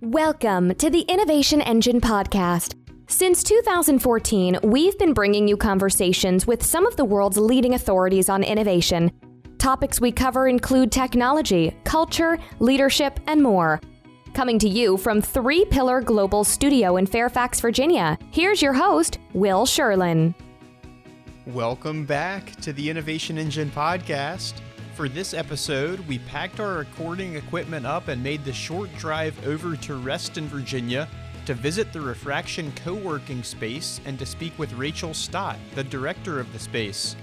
Welcome to the Innovation Engine Podcast. Since 2014, we've been bringing you conversations with some of the world's leading authorities on innovation. Topics we cover include technology, culture, leadership, and more. Coming to you from 3Pillar Global Studio in Fairfax, Virginia, here's your host, Will Sherlin. Welcome back to the Innovation Engine Podcast. For this episode, we packed our recording equipment up and made the short drive over to Reston, Virginia to visit the Refraction co working space and to speak with Rachael Stott, the director of the space.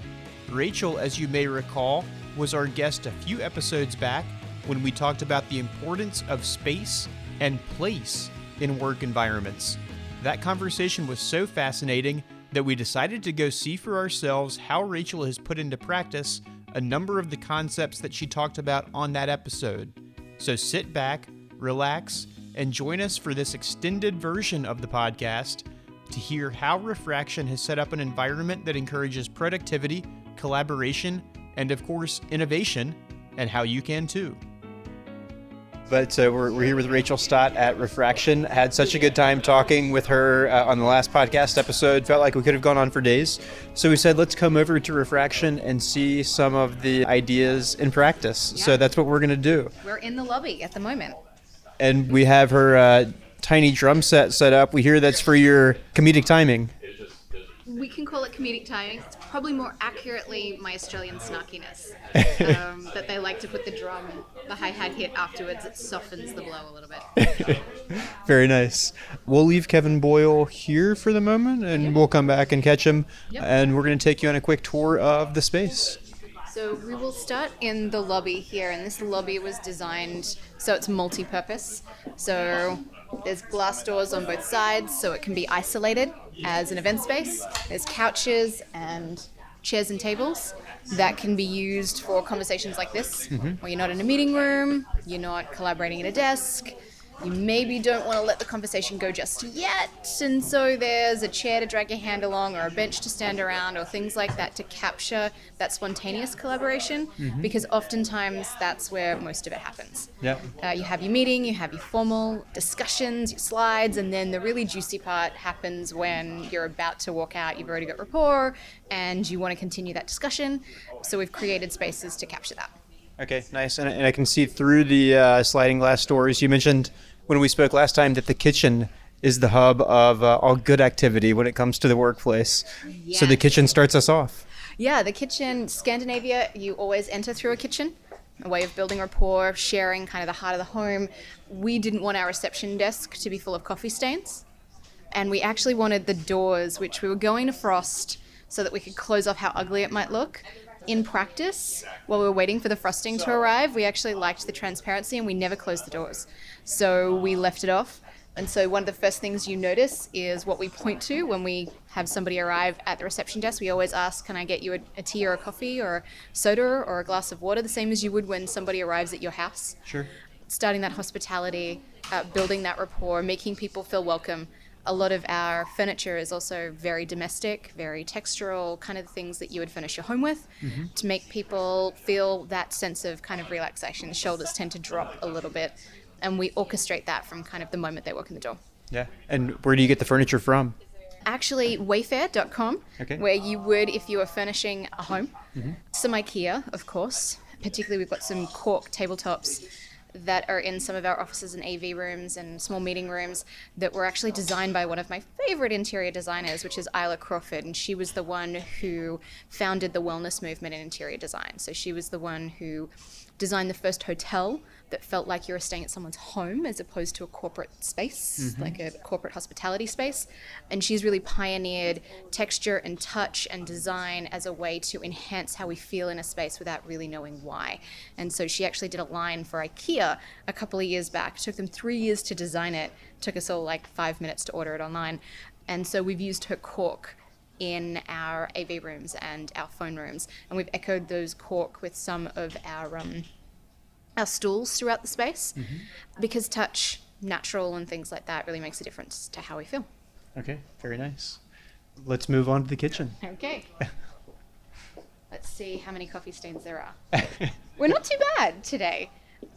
Rachael, as you may recall, was our guest a few episodes back when we talked about the importance of space and place in work environments. That conversation was so fascinating that we decided to go see for ourselves how Rachael has put into practice a number of the concepts that she talked about on that episode. So sit back, relax, and join us for this extended version of the podcast to hear how Refraction has set up an environment that encourages productivity, collaboration, and of course, innovation, and how you can too. But uh, we're, we're here with Rachael Stott at Refraction. Had such a good time talking with her uh, on the last podcast episode. Felt like we could have gone on for days. So we said, let's come over to Refraction and see some of the ideas in practice. Yeah. So that's what we're going to do. We're in the lobby at the moment. And we have her uh, tiny drum set set up. We hear that's for your comedic timing. We can call it comedic timing. It's probably more accurately my Australian snarkiness. Um, that they like to put the drum, the hi hat hit afterwards. It softens the blow a little bit. Very nice. We'll leave Kevin Boyle here for the moment and we'll come back and catch him. Yep. And we're going to take you on a quick tour of the space. So we will start in the lobby here, and this lobby was designed so it's multi-purpose. So there's glass doors on both sides, so it can be isolated as an event space. There's couches and chairs and tables that can be used for conversations like this, mm-hmm. where you're not in a meeting room, you're not collaborating at a desk. You maybe don't want to let the conversation go just yet, and so there's a chair to drag your hand along, or a bench to stand around, or things like that to capture that spontaneous collaboration, because oftentimes that's where most of it happens. Yeah. Uh, you have your meeting, you have your formal discussions, your slides, and then the really juicy part happens when you're about to walk out. You've already got rapport, and you want to continue that discussion. So we've created spaces to capture that. Okay, nice. And, and I can see through the uh, sliding glass doors. You mentioned when we spoke last time that the kitchen is the hub of uh, all good activity when it comes to the workplace. So the kitchen starts us off. Yeah, the kitchen, Scandinavia, you always enter through a kitchen, a way of building rapport, sharing kind of the heart of the home. We didn't want our reception desk to be full of coffee stains. And we actually wanted the doors, which we were going to frost so that we could close off how ugly it might look. In practice, while we were waiting for the frosting to arrive, we actually liked the transparency and we never closed the doors. So we left it off. And so one of the first things you notice is what we point to when we have somebody arrive at the reception desk. We always ask, "Can I get you a, a tea or a coffee or a soda or a glass of water?" The same as you would when somebody arrives at your house. Sure. Starting that hospitality, uh, building that rapport, making people feel welcome. A lot of our furniture is also very domestic, very textural, kind of the things that you would furnish your home with mm-hmm. to make people feel that sense of kind of relaxation. The shoulders tend to drop a little bit, and we orchestrate that from kind of the moment they walk in the door. Yeah. And where do you get the furniture from? Actually, wayfair.com, Okay. where you would if you were furnishing a home. Mm-hmm. Some IKEA, of course. Particularly, we've got some cork tabletops that are in some of our offices and AV rooms and small meeting rooms that were actually designed by one of my favorite interior designers, which is Ilse Crawford. And she was the one who founded the wellness movement in interior design. So she was the one who designed the first hotel that felt like you were staying at someone's home as opposed to a corporate space, like a corporate hospitality space. And she's really pioneered texture and touch and design as a way to enhance how we feel in a space without really knowing why. And so she actually did a line for IKEA a couple of years back. It took them three years to design it, took us all like five minutes to order it online. And so we've used her cork in our AV rooms and our phone rooms, and we've echoed those cork with some of our um, our stools throughout the space, because touch, natural, and things like that really makes a difference to how we feel. Okay, very nice. Let's move on to the kitchen. Okay. Let's see how many coffee stains there are. We're not too bad today.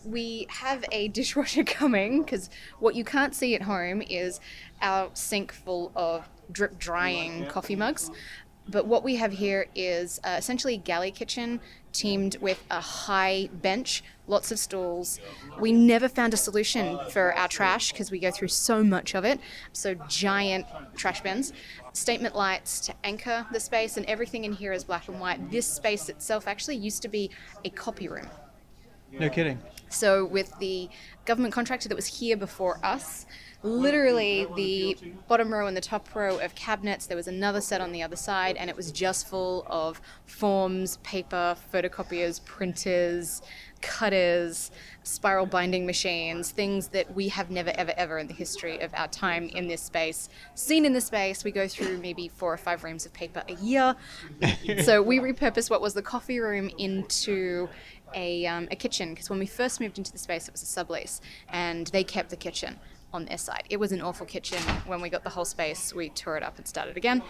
we have a dishwasher coming because what you can't see at home is our sink full of drip drying coffee mugs. But what we have here is uh, essentially a galley kitchen teamed with a high bench, lots of stools. We never found a solution for our trash because we go through so much of it. So, giant trash bins, statement lights to anchor the space, and everything in here is black and white. This space itself actually used to be a copy room. No kidding. So, with the government contractor that was here before us, literally the bottom row and the top row of cabinets, there was another set on the other side, and it was just full of forms, paper, photocopiers, printers, cutters, spiral binding machines, things that we have never, ever, ever in the history of our time in this space seen in this space. We go through maybe four or five reams of paper a year. so we repurposed what was the coffee room into a, um, a kitchen because when we first moved into the space, it was a sublease, and they kept the kitchen on their side. It was an awful kitchen. When we got the whole space, we tore it up and started again.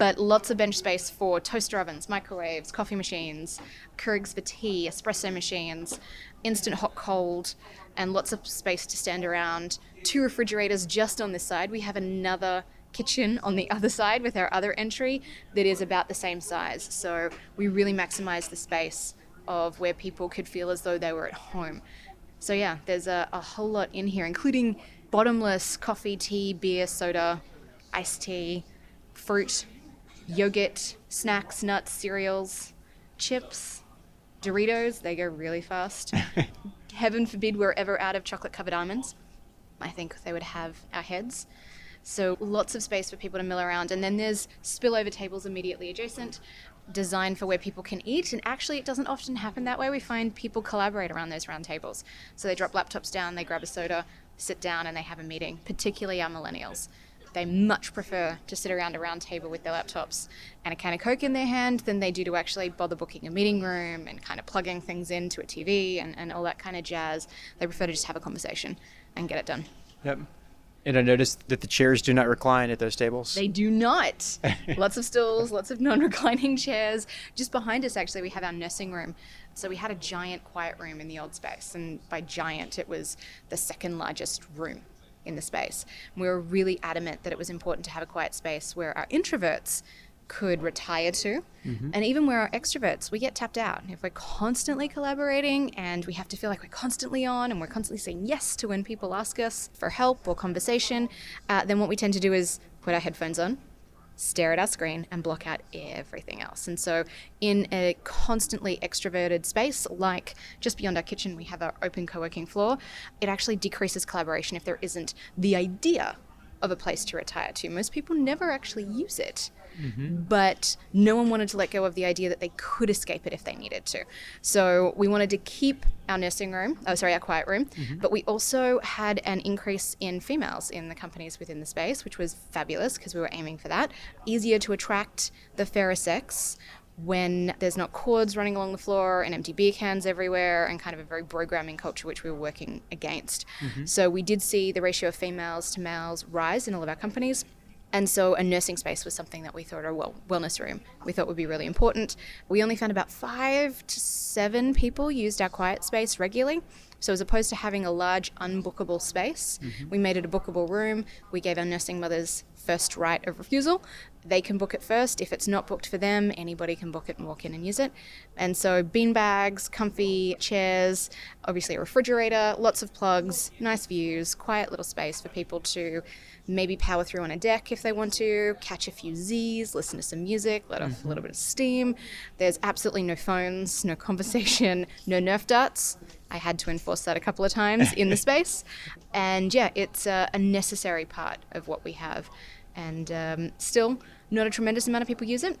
But lots of bench space for toaster ovens, microwaves, coffee machines, Keurigs for tea, espresso machines, instant hot cold, and lots of space to stand around. Two refrigerators just on this side. We have another kitchen on the other side with our other entry that is about the same size. So we really maximize the space of where people could feel as though they were at home. So yeah, there's a, a whole lot in here, including bottomless coffee, tea, beer, soda, iced tea, fruit, yogurt, snacks, nuts, cereals, chips, Doritos. They go really fast. Heaven forbid we're ever out of chocolate covered almonds. I think they would have our heads. So lots of space for people to mill around. And then there's spillover tables immediately adjacent, designed for where people can eat. And actually, it doesn't often happen that way. We find people collaborate around those round tables. So they drop laptops down, they grab a soda, sit down, and they have a meeting, particularly our millennials. They much prefer to sit around a round table with their laptops and a can of Coke in their hand than they do to actually bother booking a meeting room and kind of plugging things into a TV and, and all that kind of jazz. They prefer to just have a conversation and get it done. Yep. And I noticed that the chairs do not recline at those tables. They do not. lots of stools, lots of non reclining chairs. Just behind us, actually, we have our nursing room. So we had a giant quiet room in the old space. And by giant, it was the second largest room in the space. We were really adamant that it was important to have a quiet space where our introverts could retire to. Mm-hmm. And even where our extroverts, we get tapped out. If we're constantly collaborating and we have to feel like we're constantly on and we're constantly saying yes to when people ask us for help or conversation, uh, then what we tend to do is put our headphones on, stare at our screen, and block out everything else. And so, in a constantly extroverted space, like just beyond our kitchen, we have our open co working floor, it actually decreases collaboration if there isn't the idea of a place to retire to. Most people never actually use it. Mm-hmm. But no one wanted to let go of the idea that they could escape it if they needed to. So we wanted to keep our nursing room, oh, sorry, our quiet room, mm-hmm. but we also had an increase in females in the companies within the space, which was fabulous because we were aiming for that. Easier to attract the fairer sex when there's not cords running along the floor and empty beer cans everywhere and kind of a very programming culture which we were working against. Mm-hmm. So we did see the ratio of females to males rise in all of our companies. And so a nursing space was something that we thought, or well, wellness room, we thought would be really important. We only found about five to seven people used our quiet space regularly. So as opposed to having a large unbookable space, mm-hmm. we made it a bookable room. We gave our nursing mothers first right of refusal. They can book it first. If it's not booked for them, anybody can book it and walk in and use it. And so bean bags, comfy chairs, obviously a refrigerator, lots of plugs, nice views, quiet little space for people to maybe power through on a deck if they want to, catch a few Z's, listen to some music, let off mm-hmm. a little bit of steam. There's absolutely no phones, no conversation, no Nerf darts. I had to enforce that a couple of times in the space. And yeah, it's a, a necessary part of what we have. And um, still, not a tremendous amount of people use it.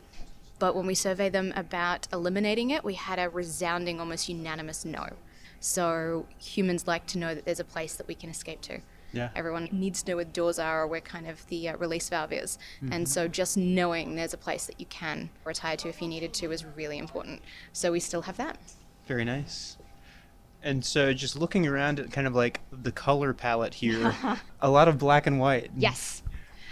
But when we survey them about eliminating it, we had a resounding, almost unanimous no. So humans like to know that there's a place that we can escape to. Yeah. Everyone needs to know where the doors are or where kind of the uh, release valve is. Mm-hmm. And so just knowing there's a place that you can retire to if you needed to is really important. So we still have that. Very nice. And so just looking around at kind of like the color palette here, a lot of black and white. Yes.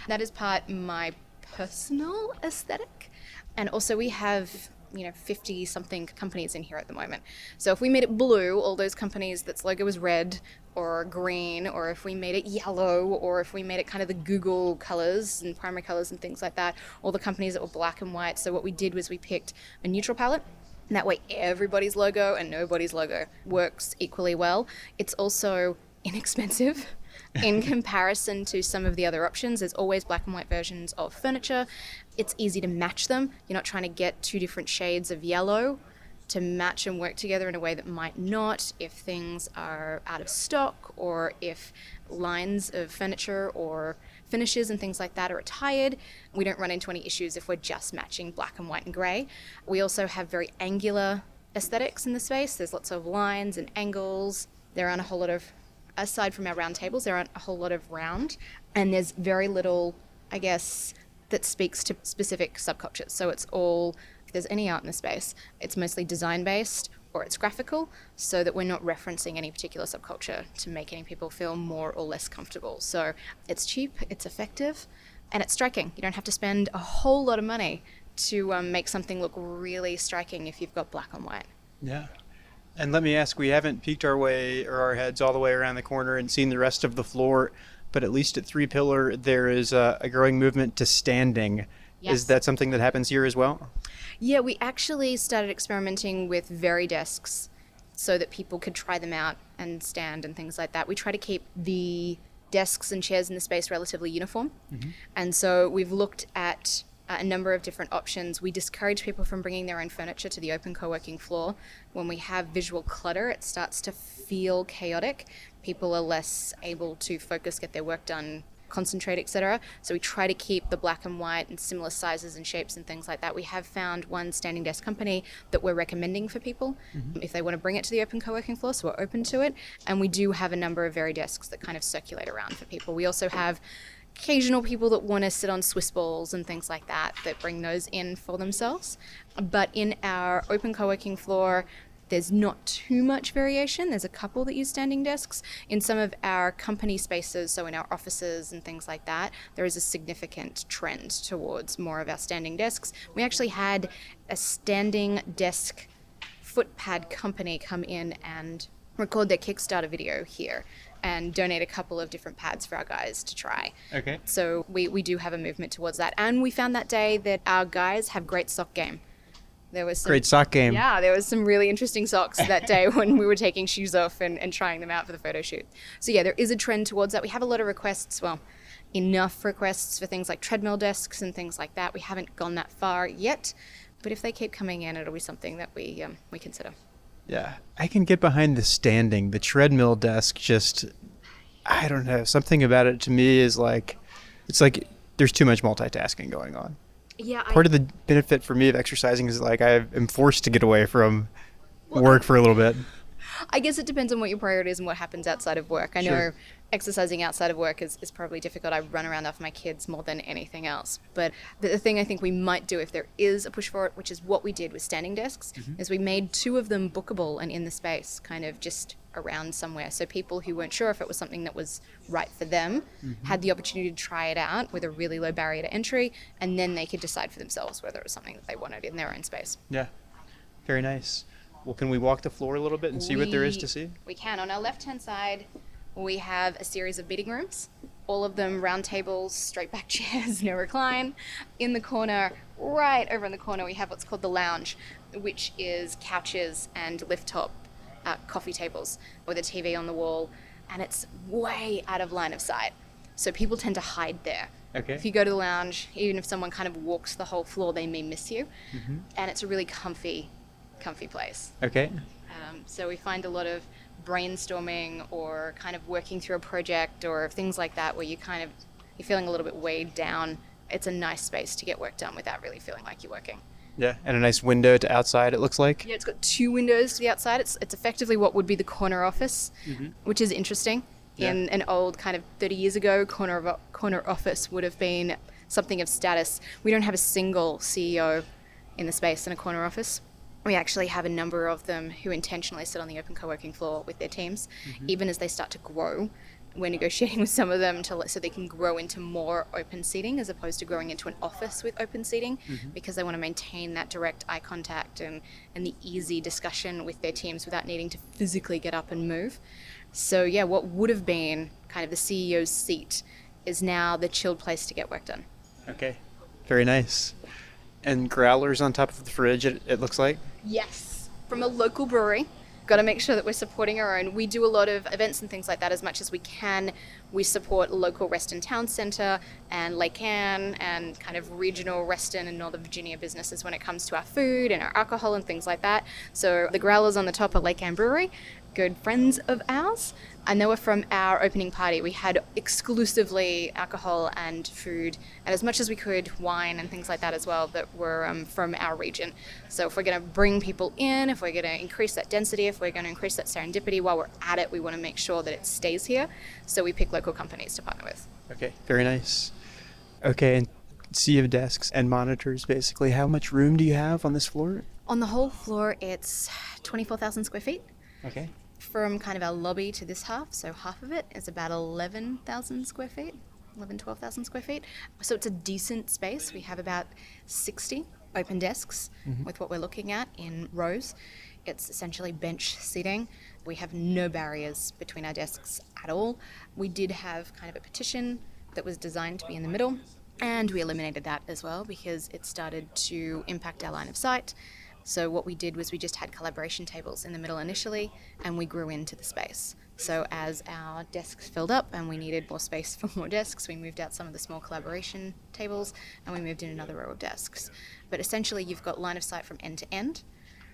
That is part my personal aesthetic. And also we have you know 50 something companies in here at the moment. So if we made it blue, all those companies that's logo was red or green, or if we made it yellow, or if we made it kind of the Google colors and primary colors and things like that, all the companies that were black and white. So what we did was we picked a neutral palette. And that way, everybody's logo and nobody's logo works equally well. It's also inexpensive in comparison to some of the other options. There's always black and white versions of furniture. It's easy to match them. You're not trying to get two different shades of yellow to match and work together in a way that might not if things are out of stock or if lines of furniture or finishes and things like that are retired. We don't run into any issues if we're just matching black and white and grey. We also have very angular aesthetics in the space. There's lots of lines and angles. There aren't a whole lot of aside from our round tables, there aren't a whole lot of round, and there's very little, I guess, that speaks to specific subcultures. So it's all, if there's any art in the space, it's mostly design based or it's graphical, so that we're not referencing any particular subculture to make any people feel more or less comfortable. So it's cheap, it's effective, and it's striking. You don't have to spend a whole lot of money to um, make something look really striking if you've got black and white. Yeah. And let me ask, we haven't peeked our way or our heads all the way around the corner and seen the rest of the floor, but at least at 3Pillar, there is a, a growing movement to standing. Yes. Is that something that happens here as well? Yeah, we actually started experimenting with Varidesks so that people could try them out and stand and things like that. We try to keep the desks and chairs in the space relatively uniform. Mm-hmm. And so we've looked at a number of different options. We discourage people from bringing their own furniture to the open co working floor. When we have visual clutter, it starts to feel chaotic. People are less able to focus, get their work done, concentrate, etc. So we try to keep the black and white and similar sizes and shapes and things like that. We have found one standing desk company that we're recommending for people mm-hmm. if they want to bring it to the open co working floor, so we're open to it. And we do have a number of Varidesks that kind of circulate around for people. We also have occasional people that want to sit on Swiss balls and things like that that bring those in for themselves. But in our open co working floor, there's not too much variation. There's a couple that use standing desks. In some of our company spaces, so in our offices and things like that, there is a significant trend towards more of our standing desks. We actually had a standing desk footpad company come in and record their Kickstarter video here and donate a couple of different pads for our guys to try. Okay. So we, we do have a movement towards that. And we found that day that our guys have great sock game. There was some, great sock game. Yeah, there was some really interesting socks that day when we were taking shoes off and, and trying them out for the photo shoot. So yeah, there is a trend towards that. We have a lot of requests. Well, enough requests for things like treadmill desks and things like that. We haven't gone that far yet, but if they keep coming in, it'll be something that we um, we consider. Yeah, I can get behind the standing. The treadmill desk just, I don't know. Something about it to me is like, it's like there's too much multitasking going on. Yeah. Part I, of the benefit for me of exercising is like I am forced to get away from well, work for a little bit. I guess it depends on what your priority is and what happens outside of work. I sure. know exercising outside of work is, is probably difficult. I run around after my kids more than anything else. But the, the thing I think we might do if there is a push for it, which is what we did with standing desks, mm-hmm. is we made two of them bookable and in the space, kind of just around somewhere. So people who weren't sure if it was something that was right for them mm-hmm. had the opportunity to try it out with a really low barrier to entry, and then they could decide for themselves whether it was something that they wanted in their own space. Yeah, very nice. Well, can we walk the floor a little bit and see we, what there is to see? We can. On our left hand side, we have a series of meeting rooms, all of them round tables, straight back chairs, no recline. In the corner, right over in the corner, we have what's called the lounge, which is couches and lift top uh, coffee tables with a TV on the wall, and it's way out of line of sight. So people tend to hide there. Okay. If you go to the lounge, even if someone kind of walks the whole floor, they may miss you. Mm-hmm. And it's a really comfy, comfy place. Okay. Um, so we find a lot of brainstorming or kind of working through a project or things like that where you kind of you're feeling a little bit weighed down it's a nice space to get work done without really feeling like you're working. Yeah and a nice window to outside it looks like? Yeah it's got two windows to the outside. It's, it's effectively what would be the corner office mm-hmm. which is interesting. Yeah. in an old kind of 30 years ago corner of corner office would have been something of status. We don't have a single ceo in the space in a corner office we actually have a number of them who intentionally sit on the open co-working floor with their teams mm-hmm. even as they start to grow we're negotiating with some of them to so they can grow into more open seating as opposed to growing into an office with open seating because they want to maintain that direct eye contact and, and the easy discussion with their teams without needing to physically get up and move. So, yeah, what would have been kind of the CEO's seat is now the chilled place to get work done. Okay. Very nice. And growlers on top of the fridge, it, it looks like? Yes, from a local brewery. Got to make sure that we're supporting our own. We do a lot of events and things like that as much as we can. We support local Reston Town Centre and Lake Anne and kind of regional Reston and Northern Virginia businesses when it comes to our food and our alcohol and things like that. So the growlers on the top are Lake Anne Brewery, good friends of ours, and they were from our opening party. We had exclusively alcohol and food, and as much as we could, wine and things like that as well, that were um, from our region. So if we're going to bring people in, if we're going to increase that density, if we're going to increase that serendipity while we're at it, we want to make sure that it stays here. So we pick local companies to partner with. Okay. Very nice. Okay. And sea of desks and monitors, basically. How much room do you have on this floor? On the whole floor, it's 24,000 square feet. Okay. From kind of our lobby to this half, so half of it is about 11,000 square feet, 11, 12,000 square feet. So it's a decent space. We have about 60 open desks mm-hmm. with what we're looking at in rows. It's essentially bench seating. We have no barriers between our desks at all. We did have kind of a petition that was designed to be in the middle, and we eliminated that as well because it started to impact our line of sight. So what we did was we just had collaboration tables in the middle initially, and we grew into the space. So as our desks filled up and we needed more space for more desks, we moved out some of the small collaboration tables and we moved in another row of desks. But essentially, you've got line of sight from end to end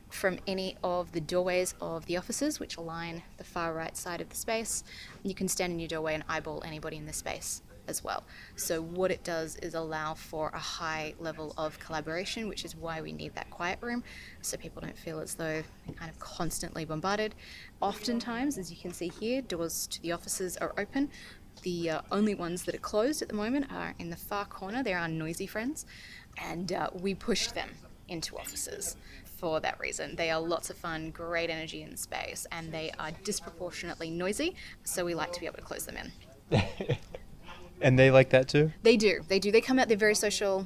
from any of the doorways of the offices, which line the far right side of the space. You can stand in your doorway and eyeball anybody in the space as well. So, what it does is allow for a high level of collaboration, which is why we need that quiet room so people don't feel as though they're kind of constantly bombarded. Oftentimes, as you can see here, doors to the offices are open. The uh, only ones that are closed at the moment are in the far corner. They're our noisy friends, and uh, we pushed them into offices for that reason. They are lots of fun, great energy in space, and they are disproportionately noisy, so we like to be able to close them in. And they like that too? They do. They do. They come out, they're very social,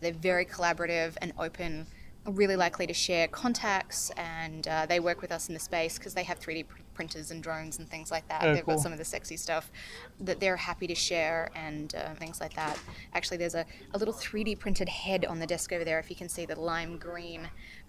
they're very collaborative and open, really likely to share contacts, and uh, they work with us in the space because they have 3D pr- printers and drones and things like that. Oh, They've cool. got some of the sexy stuff that they're happy to share and uh, things like that. Actually, there's a, a little 3D printed head on the desk over there, if you can see the lime green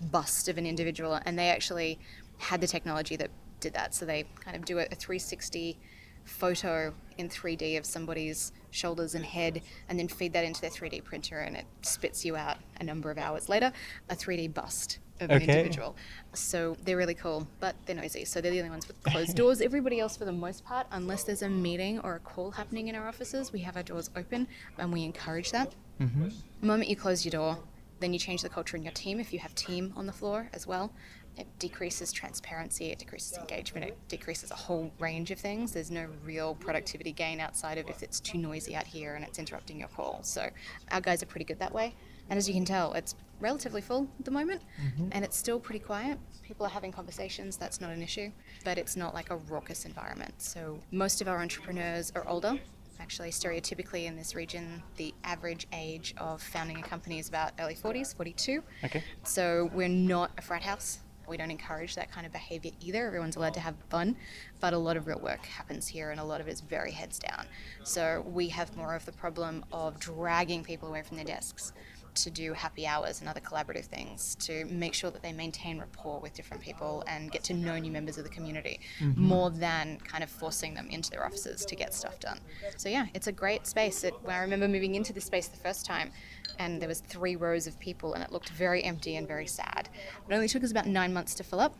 bust of an individual, and they actually had the technology that did that. So they kind of do a, a 360 photo in 3D of somebody's shoulders and head, and then feed that into their 3D printer, and it spits you out a number of hours later a 3D bust of an individual. So they're really cool, but they're noisy. So they're the only ones with closed doors. Everybody else, for the most part, unless there's a meeting or a call happening in our offices, we have our doors open and we encourage that. Mm-hmm. The moment you close your door, then you change the culture in your team if you have team on the floor as well. It decreases transparency, it decreases engagement, it decreases a whole range of things. There's no real productivity gain outside of if it's too noisy out here and it's interrupting your call. So our guys are pretty good that way. And as you can tell, it's relatively full at the moment mm-hmm. and it's still pretty quiet. People are having conversations, that's not an issue, but it's not like a raucous environment. So most of our entrepreneurs are older. Actually, stereotypically in this region, the average age of founding a company is about early 40s, 42. Okay. So we're not a frat house. We don't encourage that kind of behavior either. Everyone's allowed to have fun, but a lot of real work happens here and a lot of it is very heads down. So we have more of the problem of dragging people away from their desks to do happy hours and other collaborative things to make sure that they maintain rapport with different people and get to know new members of the community mm-hmm. more than kind of forcing them into their offices to get stuff done. So yeah, it's a great space. It, I remember moving into this space the first time and there was three rows of people and it looked very empty and very sad. It only took us about nine months to fill up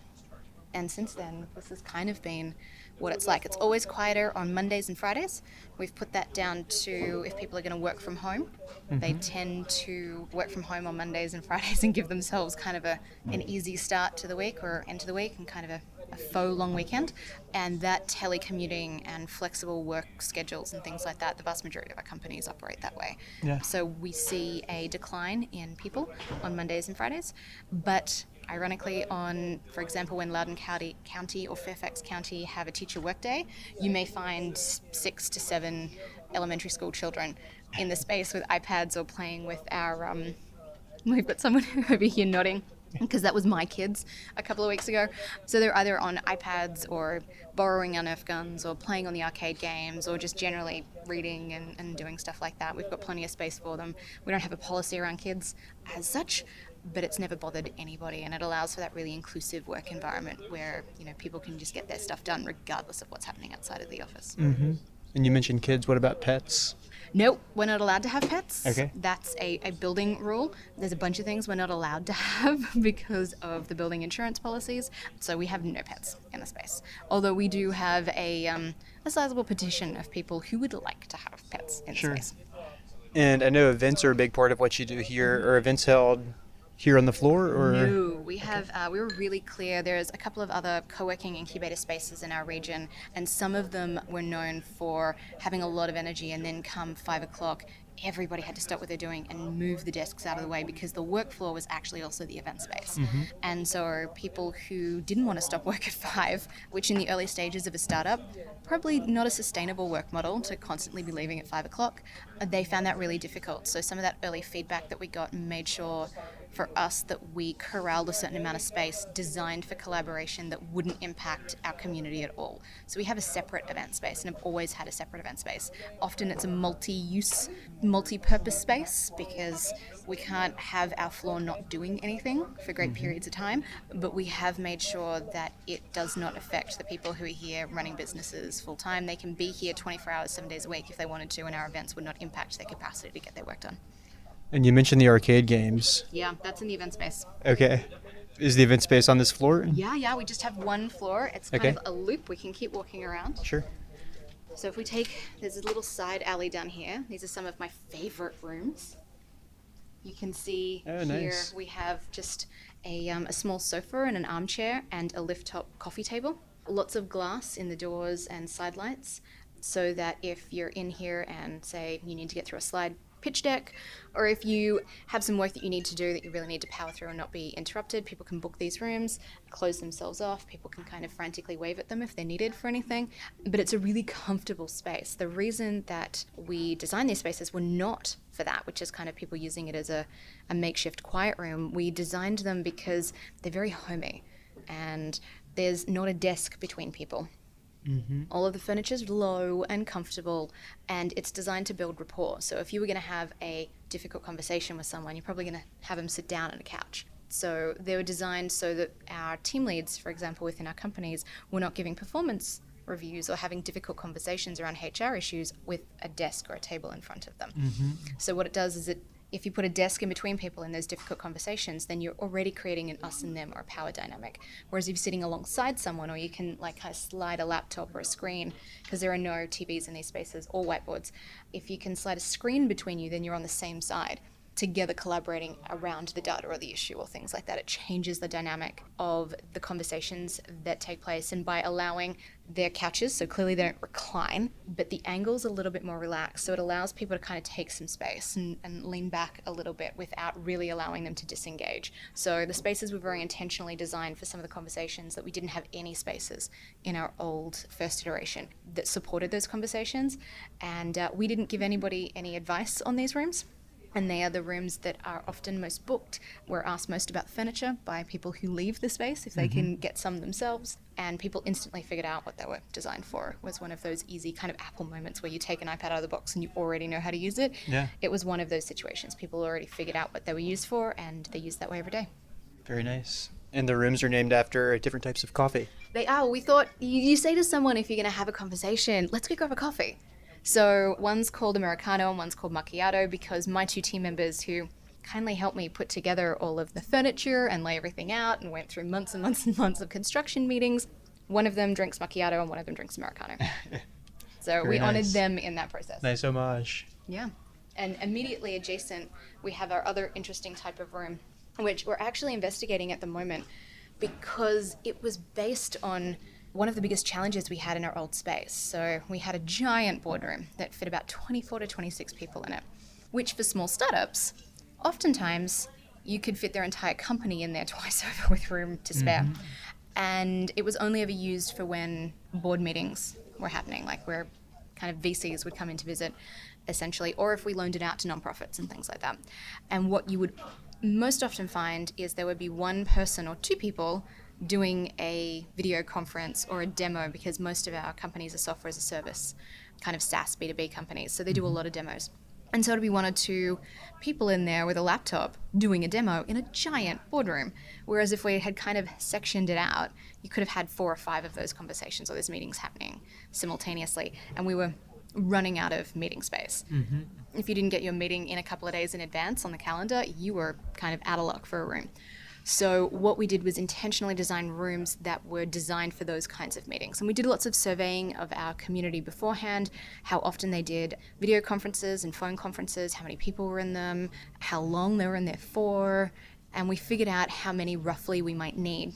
and since then this has kind of been what it's like. It's always quieter on mondays and fridays. We've put that down to if people are going to work from home they mm-hmm. tend to work from home on mondays and fridays and give themselves kind of a, an easy start to the week or end to the week and kind of a, a faux long weekend and that telecommuting and flexible work schedules and things like that the vast majority of our companies operate that way Yeah. so we see a decline in people on Mondays and Fridays, but Ironically, on, for example, when Loudoun County, County or Fairfax County have a teacher workday, you may find six to seven elementary school children in the space with iPads or playing with our. Um, we've got someone over here nodding because that was my kids a couple of weeks ago. So they're either on iPads or borrowing Nerf guns or playing on the arcade games or just generally reading and, and doing stuff like that. We've got plenty of space for them. We don't have a policy around kids as such, but it's never bothered anybody and it allows for that really inclusive work environment where you know people can just get their stuff done regardless of what's happening outside of the office mm-hmm. and you mentioned kids what about pets Nope, we're not allowed to have pets. Okay. That's a, a building rule. There's a bunch of things we're not allowed to have because of the building insurance policies. So we have no pets in the space. Although we do have a, um, a sizable petition of people who would like to have pets in sure. the space. And I know events are a big part of what you do here. Are events held here on the floor or no we have uh, we were really clear there's a couple of other co-working incubator spaces in our region and some of them were known for having a lot of energy and then come five o'clock everybody had to stop what they're doing and move the desks out of the way because the work floor was actually also the event space. Mm-hmm. And so people who didn't want to stop work at five, which in the early stages of a startup, probably not a sustainable work model to constantly be leaving at five o'clock, they found that really difficult. So some of that early feedback that we got made sure for us that we corralled a certain amount of space designed for collaboration that wouldn't impact our community at all. So we have a separate event space and have always had a separate event space. Often it's a multi use, multi purpose space because we can't have our floor not doing anything for great mm-hmm. periods of time, but we have made sure that it does not affect the people who are here running businesses full time. They can be here 24 hours, seven days a week if they wanted to, and our events would not impact their capacity to get their work done. And you mentioned the arcade games. Yeah, that's in the event space. Okay. Is the event space on this floor? Yeah, yeah. We just have one floor. It's kind okay. of a loop. We can keep walking around. Sure. So if we take, there's a little side alley down here. These are some of my favorite rooms. You can see oh, here nice. we have just a, um, a small sofa and an armchair and a lift top coffee table. Lots of glass in the doors and side lights so that if you're in here and say you need to get through a slide pitch deck, or if you have some work that you need to do that you really need to power through and not be interrupted, people can book these rooms, close themselves off. People can kind of frantically wave at them if they're needed for anything. But it's a really comfortable space. The reason that we designed these spaces were not for that, which is kind of people using it as a, a makeshift quiet room. We designed them because they're very homey and there's not a desk between people. Mm-hmm. All of the furniture is low and comfortable, and it's designed to build rapport. So if you were going to have a difficult conversation with someone, you're probably going to have them sit down on a couch. So they were designed so that our team leads, for example, within our companies, were not giving performance reviews or having difficult conversations around HR issues with a desk or a table in front of them. Mm-hmm. So what it does is it if you put a desk in between people in those difficult conversations, then you're already creating an us and them or a power dynamic. Whereas if you're sitting alongside someone, or you can like kind of slide a laptop or a screen, because there are no TVs in these spaces or whiteboards, if you can slide a screen between you, then you're on the same side together collaborating around the data or the issue or things like that. It changes the dynamic of the conversations that take place. And by allowing their couches, so clearly they don't recline, but the angle's a little bit more relaxed. So it allows people to kind of take some space and, and lean back a little bit without really allowing them to disengage. So the spaces were very intentionally designed for some of the conversations that we didn't have any spaces in our old first iteration that supported those conversations. And uh, we didn't give anybody any advice on these rooms and they are the rooms that are often most booked. We're asked most about furniture by people who leave the space if they mm-hmm. can get some themselves, and people instantly figured out what they were designed for. It was one of those easy kind of Apple moments where you take an iPad out of the box and you already know how to use it. Yeah. It was one of those situations. People already figured out what they were used for, and they use that way every day. Very nice. And the rooms are named after different types of coffee. They are. We thought you, you say to someone if you're going to have a conversation, let's go grab a coffee. So one's called Americano and one's called Macchiato because my two team members who kindly helped me put together all of the furniture and lay everything out and went through months and months and months of construction meetings. One of them drinks macchiato and one of them drinks Americano. so we nice. honored them in that process. Nice homage. Yeah. And immediately adjacent, we have our other interesting type of room, which we're actually investigating at the moment because it was based on one of the biggest challenges we had in our old space. So we had a giant boardroom that fit about 24 to 26 people in it, which for small startups, oftentimes you could fit their entire company in there twice over with room to spare. Mm-hmm. And it was only ever used for when board meetings were happening, like where kind of VCs would come in to visit, essentially, or if we loaned it out to nonprofits and things like that. And what you would most often find is there would be one person or two people doing a video conference or a demo because most of our companies are software as a service, kind of SaaS B2B companies. So they do a mm-hmm. lot of demos. And so it'd be one or two people in there with a laptop doing a demo in a giant boardroom. Whereas if we had kind of sectioned it out, you could have had four or five of those conversations or those meetings happening simultaneously. And we were running out of meeting space. Mm-hmm. If you didn't get your meeting in a couple of days in advance on the calendar, you were kind of out of luck for a room. So, what we did was intentionally design rooms that were designed for those kinds of meetings. And we did lots of surveying of our community beforehand, how often they did video conferences and phone conferences, how many people were in them, how long they were in there for, and we figured out how many roughly we might need.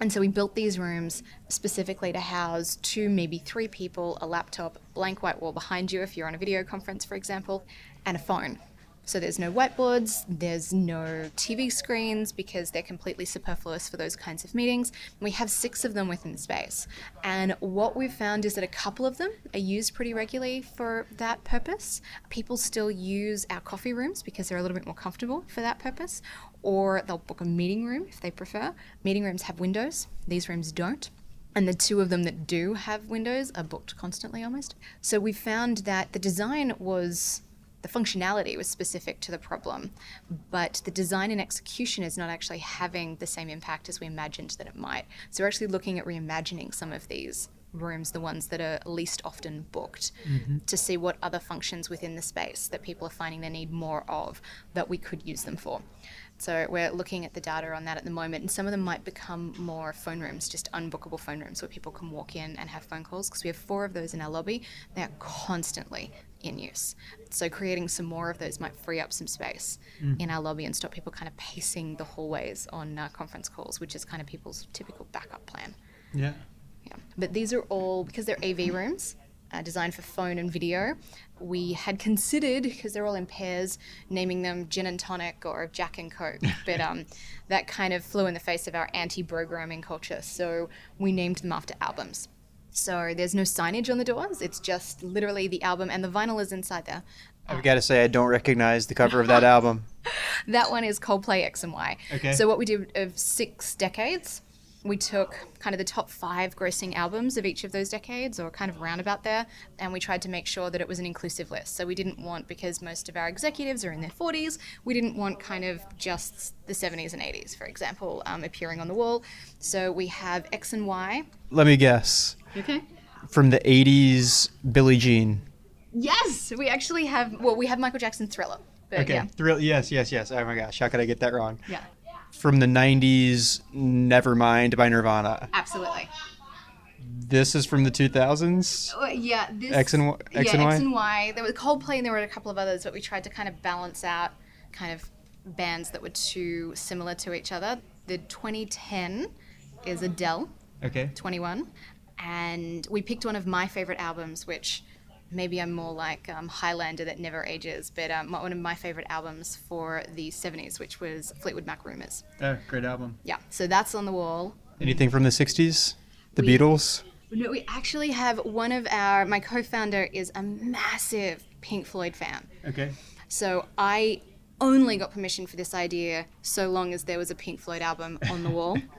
And so we built these rooms specifically to house two, maybe three people, a laptop, blank white wall behind you if you're on a video conference, for example, and a phone. So there's no whiteboards, there's no TV screens because they're completely superfluous for those kinds of meetings. We have six of them within the space. And what we've found is that a couple of them are used pretty regularly for that purpose. People still use our coffee rooms because they're a little bit more comfortable for that purpose, or they'll book a meeting room if they prefer. Meeting rooms have windows, these rooms don't and the two of them that do have windows are booked constantly almost. So we found that the design was the functionality was specific to the problem, but the design and execution is not actually having the same impact as we imagined that it might. So we're actually looking at reimagining some of these rooms, the ones that are least often booked, mm-hmm. to see what other functions within the space that people are finding they need more of that we could use them for. So we're looking at the data on that at the moment, and some of them might become more phone rooms, just unbookable phone rooms where people can walk in and have phone calls. Because we have four of those in our lobby, they are constantly in use. So creating some more of those might free up some space mm. in our lobby and stop people kind of pacing the hallways on uh, conference calls, which is kind of people's typical backup plan. Yeah. Yeah. But these are all because they're AV rooms. Uh, designed for phone and video. We had considered, because they're all in pairs, naming them Gin and Tonic or Jack and Coke, but um, that kind of flew in the face of our anti programming culture. So we named them after albums. So there's no signage on the doors. It's just literally the album, and the vinyl is inside there. I've got to say, I don't recognize the cover of that album. that one is Coldplay X and Y. Okay. So what we did of six decades we took kind of the top five grossing albums of each of those decades, or kind of roundabout there, and we tried to make sure that it was an inclusive list. So we didn't want, because most of our executives are in their 40s, we didn't want kind of just the 70s and 80s, for example, um, appearing on the wall. So we have X and Y. Let me guess. Okay. From the 80s, Billie Jean. Yes, we actually have. Well, we have Michael Jackson Thriller. But, okay, yeah. Thrill. Yes, yes, yes. Oh my gosh, how could I get that wrong? Yeah from the 90s Nevermind by Nirvana. Absolutely. This is from the 2000s? Uh, yeah. This, X and, y, X yeah, and Y? X and Y. There was Coldplay and there were a couple of others, but we tried to kind of balance out kind of bands that were too similar to each other. The 2010 is Adele. Okay. 21. And we picked one of my favorite albums, which maybe I'm more like um, Highlander that never ages, but um, one of my favorite albums for the 70s, which was Fleetwood Mac Rumours. Oh, great album. Yeah, so that's on the wall. Anything from the 60s? The we, Beatles? No, we actually have one of our, my co founder is a massive Pink Floyd fan. Okay. So I only got permission for this idea so long as there was a Pink Floyd album on the wall.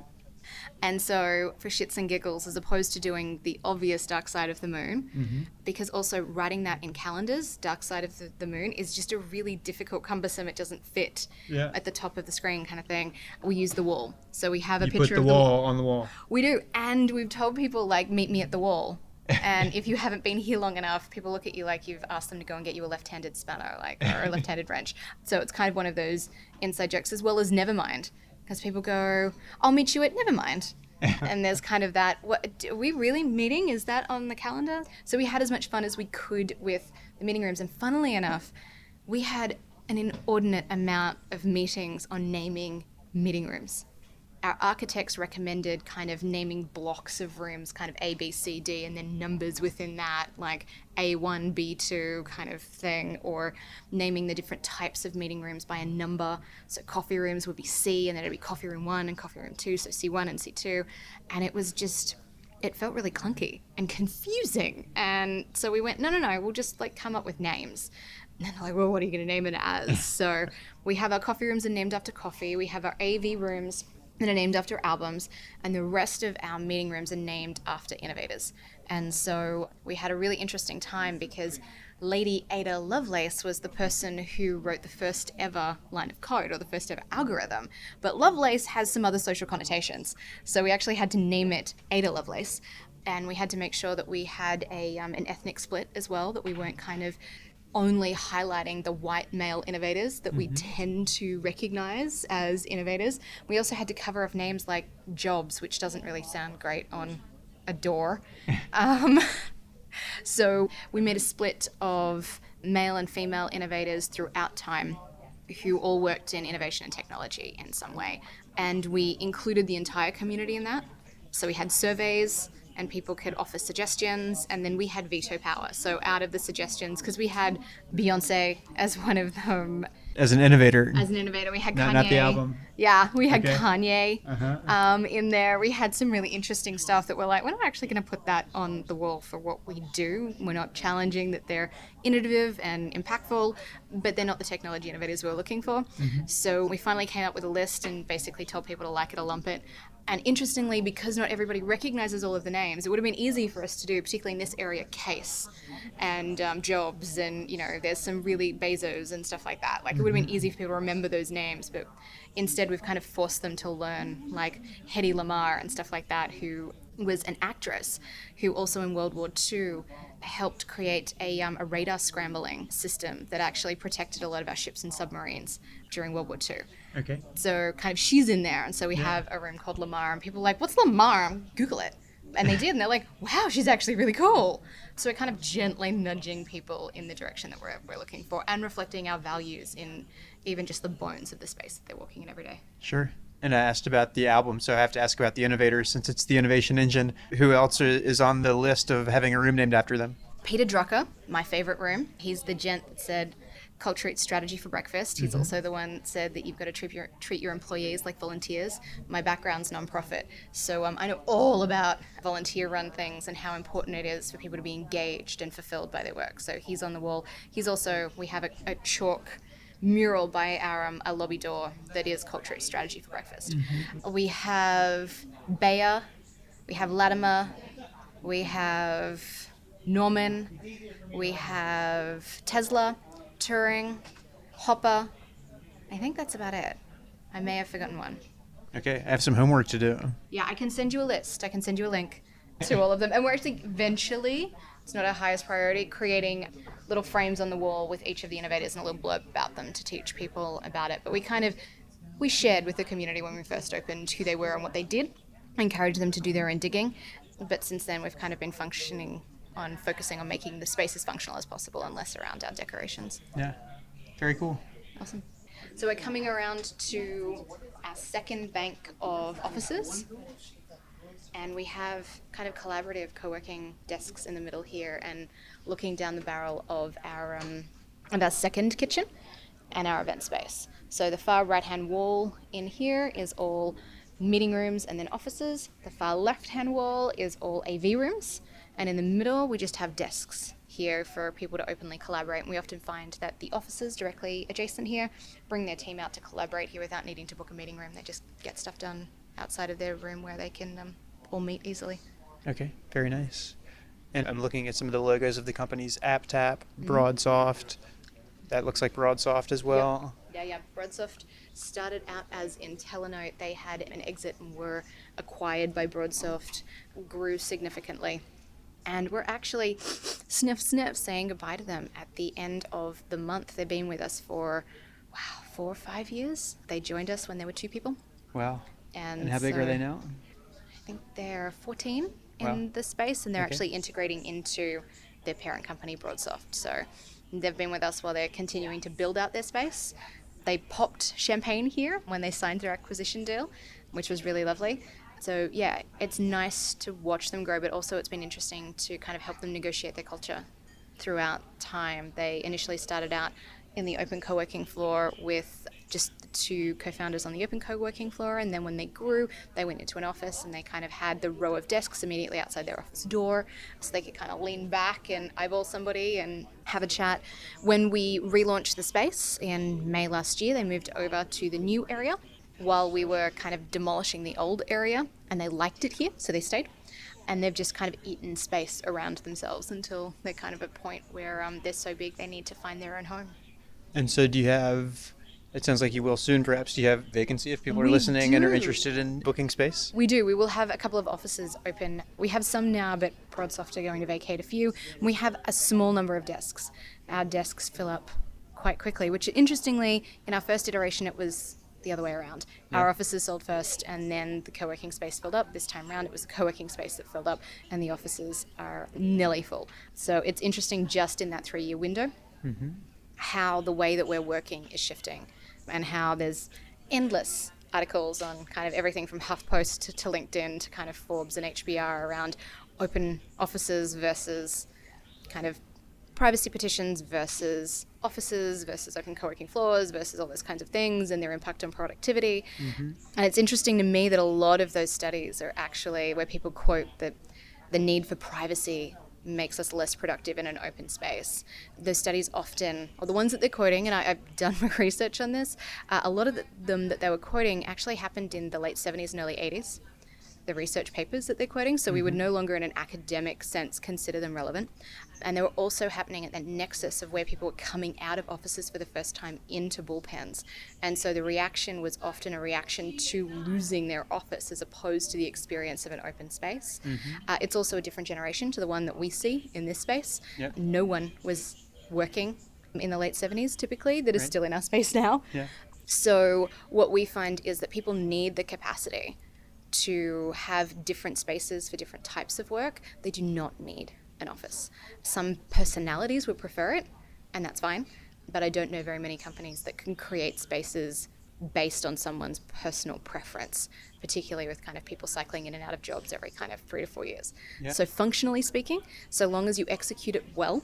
And so, for shits and giggles, as opposed to doing the obvious Dark Side of the Moon, mm-hmm. because also writing that in calendars, Dark Side of the, the, Moon, is just a really difficult, cumbersome, it doesn't fit yeah. at the top of the screen kind of thing. We use the wall. So, we have a you picture the of wall the wall on the wall. We do. And we've told people, like, meet me at the wall. and if you haven't been here long enough, people look at you like you've asked them to go and get you a left-handed spanner, like or a left-handed wrench. So it's kind of one of those inside jokes, as well as Nevermind, because people go, "I'll meet you at Nevermind," and there's kind of that. What are we really meeting? Is that on the calendar? So we had as much fun as we could with the meeting rooms, and funnily enough, we had an inordinate amount of meetings on naming meeting rooms. Our architects recommended kind of naming blocks of rooms, kind of A, B, C, D, and then numbers within that, like A1, B2 kind of thing, or naming the different types of meeting rooms by a number. So coffee rooms would be C, and then it'd be coffee room one and coffee room two, so C1 and C2. And it was just, it felt really clunky and confusing. And so we went, no, no, no, we'll just like come up with names. And they're like, well, what are you going to name it as? so we have our coffee rooms are named after coffee. We have our AV rooms that are named after albums, and the rest of our meeting rooms are named after innovators. And so we had a really interesting time because Lady Ada Lovelace was the person who wrote the first ever line of code or the first ever algorithm. But Lovelace has some other social connotations. So we actually had to name it Ada Lovelace. And we had to make sure that we had a, um, an ethnic split as well, that we weren't kind of only highlighting the white male innovators that we tend to recognize as innovators. We also had to cover off names like Jobs, which doesn't really sound great on a door. um, so we made a split of male and female innovators throughout time who all worked in innovation and technology in some way. And we included the entire community in that. So we had surveys and people could offer suggestions and then we had veto power. So out of the suggestions because we had beyonce as one of them As an innovator. as an innovator we had Not- kanye not the album. yeah we had Okay. kanye Uh-huh. um, in there we had some really interesting stuff that we're like we're not actually going to put that on the wall for what we do we're not challenging that they're innovative and impactful but they're not the technology innovators we're looking for so we finally came up with a list and basically told people to like it or lump it and interestingly, because not everybody recognizes all of the names, it would have been easy for us to do, particularly in this area, Case and um, Jobs, and you know, there's some really Bezos and stuff like that. Like it would have been easy for people to remember those names, but instead we've kind of forced them to learn, like Hedy Lamarr and stuff like that, who was an actress who also in World War II helped create a, um, a radar scrambling system that actually protected a lot of our ships and submarines during World War II. Okay. So kind of she's in there, and so we have a room called Lamarr, and people are like, "What's Lamarr?" Google it, and they did, and they're like, "Wow, she's actually really cool." So we're kind of gently nudging people in the direction that we're, we're looking for, and reflecting our values in even just the bones of the space that they're walking in every day. Sure. And I asked about the album, so I have to ask about the innovators since it's the innovation engine. Who else is on the list of having a room named after them? Peter Drucker, my favorite room. He's the gent that said culture eats strategy for breakfast. He's also the one that said that you've got to treat your treat your employees like volunteers. My background's nonprofit, so um, I know all about volunteer-run things and how important it is for people to be engaged and fulfilled by their work. So he's on the wall. He's also we have a, a chalk mural by our um, a lobby door that is culture eats strategy for breakfast. We have Bayer, we have Latimer, we have Norman, we have Tesla, Turing, Hopper. I think that's about it. I may have forgotten one. Okay, I have some homework to do. Yeah, I can send you a list. I can send you a link to all of them. And we're actually eventually, it's not our highest priority, creating little frames on the wall with each of the innovators and a little blurb about them to teach people about it. But we kind of we shared with the community when we first opened who they were and what they did, encouraged them to do their own digging. But since then, we've kind of been functioning on focusing on making the space as functional as possible and less around our decorations. Yeah. Very cool. Awesome. So we're coming around to our second bank of offices. And we have kind of collaborative co working desks in the middle here and looking down the barrel of our, um, of our second kitchen and our event space. So the far right hand wall in here is all meeting rooms and then offices. The far left hand wall is all AV rooms. And in the middle, we just have desks here for people to openly collaborate. And we often find that the offices directly adjacent here bring their team out to collaborate here without needing to book a meeting room. They just get stuff done outside of their room where they can um, all meet easily. Okay, very nice. And I'm looking at some of the logos of the companies AppTap, Broadsoft. That looks like Broadsoft as well. Yeah, yeah. Broadsoft started out as IntelliNote. They had an exit and were acquired by Broadsoft, grew significantly. And we're actually sniff sniff saying goodbye to them at the end of the month. They've been with us for wow, four or five years. They joined us when there were two people. Wow. And, And how big are they now? I think they're 14 in Wow. the space, and they're Okay. actually integrating into their parent company, Broadsoft. So they've been with us while they're continuing to build out their space. They popped champagne here when they signed their acquisition deal. which was really lovely. So yeah, it's nice to watch them grow, but also it's been interesting to kind of help them negotiate their culture throughout time. They initially started out in the open co-working floor with just the two co-founders on the open co-working floor and then when they grew they went into an office and they kind of had the row of desks immediately outside their office door so they could kind of lean back and eyeball somebody and have a chat when we relaunched the space in may last year they moved over to the new area while we were kind of demolishing the old area and they liked it here so they stayed and they've just kind of eaten space around themselves until they're kind of a point where um, they're so big they need to find their own home And so, do you have? It sounds like you will soon. Perhaps do you have vacancy if people are We listening and are interested in booking space? We do. We will have a couple of offices open. We have some now, but Broadsoft are going to vacate a few. We have a small number of desks. Our desks fill up quite quickly, which interestingly, in our first iteration, it was the other way around. Our offices sold first, and then the co working space filled up. This time around, it was the co working space that filled up, and the offices are nearly full. So it's interesting just in that three year window mm-hmm. how the way that we're working is shifting and how there's endless articles on kind of everything from HuffPost to, to LinkedIn to kind of Forbes and HBR around open offices versus kind of privacy petitions versus offices versus open co-working floors versus all those kinds of things and their impact on productivity. And it's interesting to me that a lot of those studies are actually where people quote that the need for privacy makes us less productive in an open space. Those studies often, or the ones that they're quoting, and I, I've done my research on this, uh, a lot of the, them that they were quoting actually happened in the late 70s and early 80s the research papers that they're quoting, so we would no longer, in an academic sense, consider them relevant. And they were also happening at that nexus of where people were coming out of offices for the first time into bullpens. And so the reaction was often a reaction to losing their office as opposed to the experience of an open space. Uh, it's also a different generation to the one that we see in this space. Yep. No one was working in the late 70s typically that is Right. still in our space now. Yeah. So what we find is that people need the capacity to have different spaces for different types of work. They do not need an office. Some personalities would prefer it, and that's fine. But I don't know very many companies that can create spaces based on someone's personal preference, particularly with kind of people cycling in and out of jobs every kind of three to four years. Yeah. So functionally speaking, so long as you execute it well,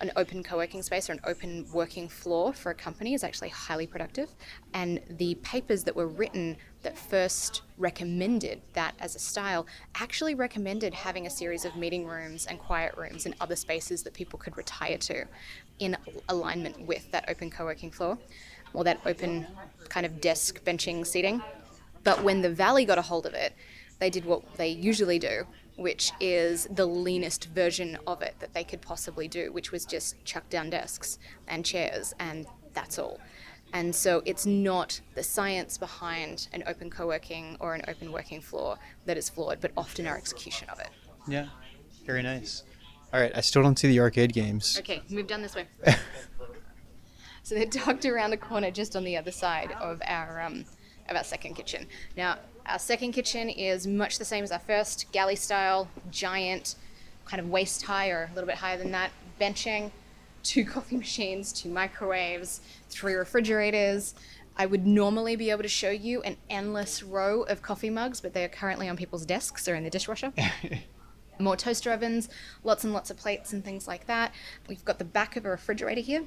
an open co-working space or an open working floor for a company is actually highly productive and the papers that were written that first recommended that as a style actually recommended having a series of meeting rooms and quiet rooms and other spaces that people could retire to in alignment with that open co-working floor or that open kind of desk benching seating but when the valley got a hold of it they did what they usually do, which is the leanest version of it that they could possibly do, which was just chuck down desks and chairs, and that's all. And so it's not the science behind an open co working or an open working floor that is flawed, but often our execution of it. Yeah. Very nice. All right. I still don't see the arcade games. Okay, move down this way. so they're tucked around the corner just on the other side of our um, of our second kitchen. Now, our second kitchen is much the same as our first, galley style, giant, kind of waist high or a little bit higher than that, benching, two coffee machines, two microwaves, three refrigerators. I would normally be able to show you an endless row of coffee mugs, but they are currently on people's desks or in the dishwasher more toaster ovens, lots and lots of plates and things like that. We've got the back of a refrigerator here.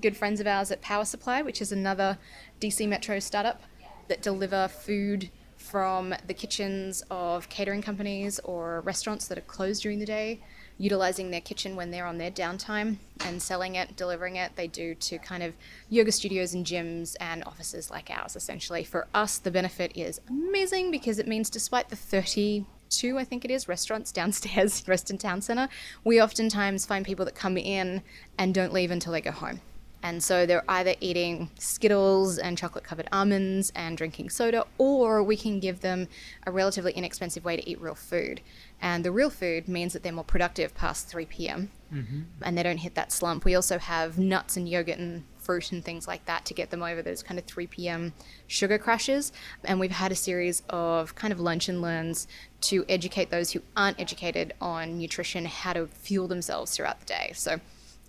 Good friends of ours at Power Supply, which is another DC Metro startup that deliver food from the kitchens of catering companies or restaurants that are closed during the day, utilizing their kitchen when they're on their downtime and selling it, delivering it. They do to kind of yoga studios and gyms and offices like ours, essentially. For us, the benefit is amazing because it means despite the 30 two, I think it is, restaurants downstairs, in Reston Town Centre, we oftentimes find people that come in and don't leave until they go home. And so they're either eating Skittles and chocolate covered almonds and drinking soda, or we can give them a relatively inexpensive way to eat real food. And the real food means that they're more productive past 3 p.m. Mm-hmm. and they don't hit that slump. We also have nuts and yogurt and fruit and things like that to get them over those kind of 3 p.m. sugar crashes. And we've had a series of kind of lunch and learns to educate those who aren't educated on nutrition how to fuel themselves throughout the day. So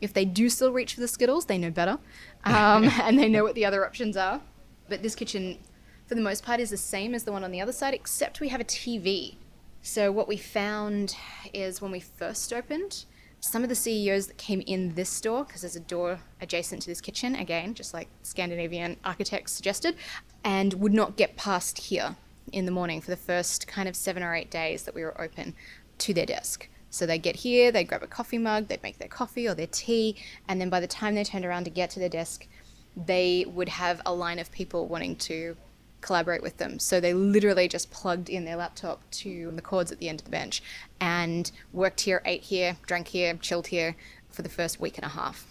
if they do still reach for the Skittles, they know better um, and they know what the other options are. But this kitchen for the most part, is the same as the one on the other side, except we have a TV. So, what we found is when we first opened, some of the CEOs that came in this door, because there's a door adjacent to this kitchen, again, just like Scandinavian architects suggested, and would not get past here in the morning for the first kind of seven or eight days that we were open to their desk. So they'd get here, they'd grab a coffee mug, they'd make their coffee or their tea, and then by the time they turned around to get to their desk, they would have a line of people wanting to collaborate with them. So they literally just plugged in their laptop to the cords at the end of the bench and worked here, ate here, drank here, chilled here for the first week and a half.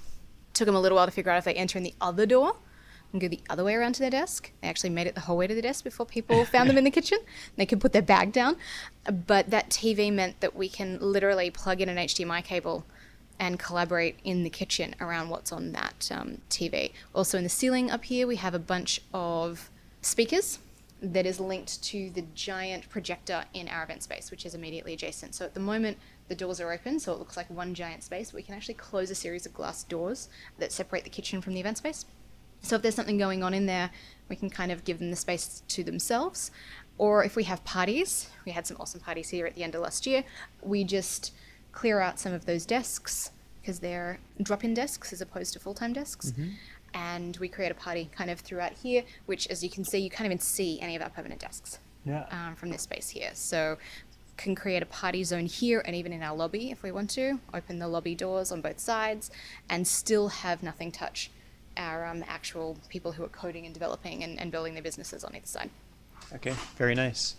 Took them a little while to figure out if they enter in the other door and go the other way around to their desk. They actually made it the whole way to the desk before people found them in the kitchen. They could put their bag down. But that TV meant that we can literally plug in an HDMI cable and collaborate in the kitchen around what's on that um, TV. Also, in the ceiling up here, we have a bunch of speakers that is linked to the giant projector in our event space, which is immediately adjacent. So at the moment, the doors are open, so it looks like one giant space. We can actually close a series of glass doors that separate the kitchen from the event space. So if there's something going on in there, we can kind of give them the space to themselves. Or if we have parties, we had some awesome parties here at the end of last year, we just clear out some of those desks because they're drop in desks as opposed to full time desks. Mm-hmm. And we create a party kind of throughout here, which, as you can see, you can't even see any of our permanent desks yeah. um, from this space here. So can create a party zone here and even in our lobby if we want to. Open the lobby doors on both sides and still have nothing touch our um, actual people who are coding and developing and, and building their businesses on either side. Okay, very nice.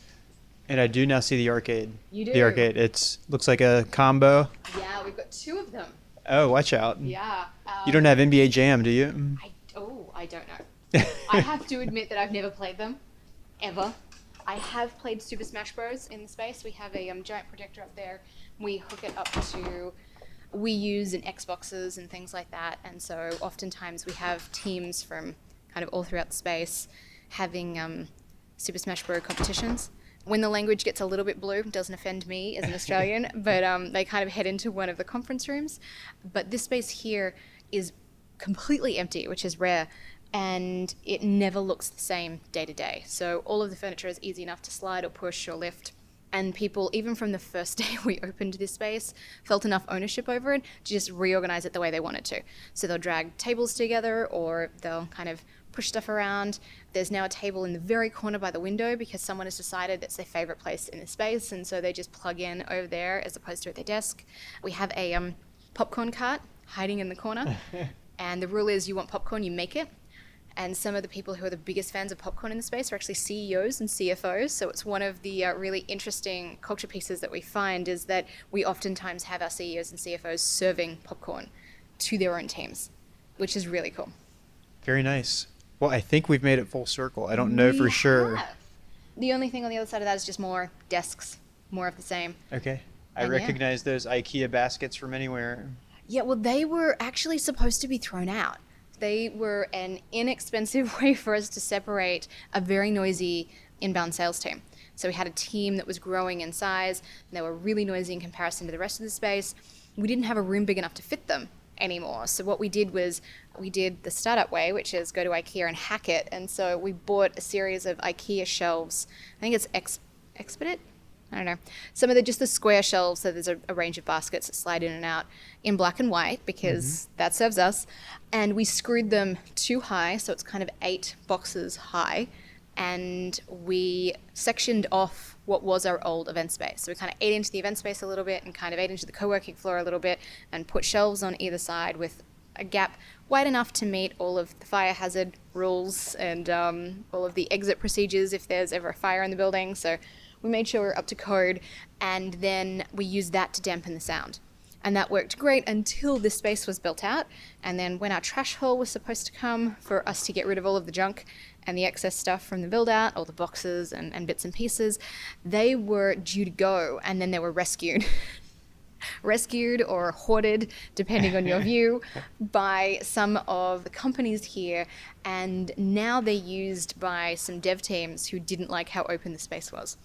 And I do now see the arcade. You do. The arcade. It's looks like a combo. Yeah, we've got two of them. Oh, watch out. Yeah. Um, you don't have NBA Jam, do you? I, oh, I don't know. I have to admit that I've never played them, ever. I have played Super Smash Bros. in the space. We have a um, giant projector up there. We hook it up to we use in Xboxes and things like that. And so oftentimes we have teams from kind of all throughout the space having um, Super Smash Bros. competitions. When the language gets a little bit blue, doesn't offend me as an Australian, but um, they kind of head into one of the conference rooms. But this space here is completely empty, which is rare, and it never looks the same day to day. So all of the furniture is easy enough to slide or push or lift and people even from the first day we opened this space felt enough ownership over it to just reorganize it the way they wanted to. So they'll drag tables together or they'll kind of push stuff around. There's now a table in the very corner by the window because someone has decided that's their favorite place in the space and so they just plug in over there as opposed to at their desk. We have a um, popcorn cart hiding in the corner. And the rule is you want popcorn you make it and some of the people who are the biggest fans of popcorn in the space are actually CEOs and CFOs. So it's one of the uh, really interesting culture pieces that we find is that we oftentimes have our CEOs and CFOs serving popcorn to their own teams, which is really cool. Very nice. Well, I think we've made it full circle. I don't know we for sure. Have. The only thing on the other side of that is just more desks, more of the same. Okay. I and recognize yeah. those IKEA baskets from anywhere. Yeah, well, they were actually supposed to be thrown out they were an inexpensive way for us to separate a very noisy inbound sales team. So we had a team that was growing in size, and they were really noisy in comparison to the rest of the space. We didn't have a room big enough to fit them anymore. So what we did was we did the startup way, which is go to IKEA and hack it. And so we bought a series of IKEA shelves. I think it's Ex- Expedit I don't know. Some of the just the square shelves, so there's a, a, range of baskets that slide in and out in black and white because mm-hmm. that serves us. And we screwed them too high, so it's kind of eight boxes high. And we sectioned off what was our old event space. So we kind of ate into the event space a little bit and kind of ate into the co working floor a little bit and put shelves on either side with a gap wide enough to meet all of the fire hazard rules and um, all of the exit procedures if there's ever a fire in the building. So we made sure we were up to code, and then we used that to dampen the sound. And that worked great until this space was built out. And then when our trash haul was supposed to come for us to get rid of all of the junk and the excess stuff from the build out, all the boxes and, and bits and pieces, they were due to go and then they were rescued. rescued or hoarded, depending on your view, by some of the companies here. And now they're used by some dev teams who didn't like how open the space was.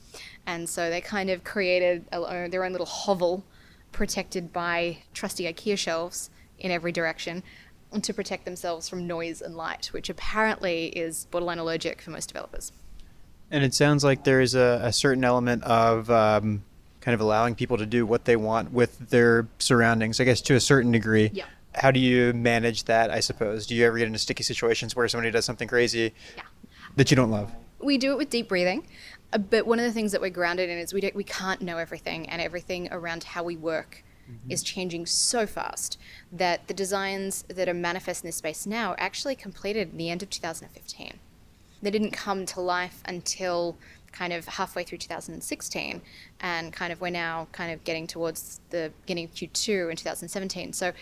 And so they kind of created a, their own little hovel protected by trusty IKEA shelves in every direction to protect themselves from noise and light, which apparently is borderline allergic for most developers. And it sounds like there is a, a certain element of um, kind of allowing people to do what they want with their surroundings, I guess, to a certain degree. Yeah. How do you manage that, I suppose? Do you ever get into sticky situations where somebody does something crazy Yeah. that you don't love? We do it with deep breathing, uh, but one of the things that we're grounded in is we don't, we can't know everything, and everything around how we work is changing so fast that the designs that are manifest in this space now are actually completed in the end of 2015. They didn't come to life until kind of halfway through 2016, and kind of we're now kind of getting towards the beginning of Q2 in 2017. So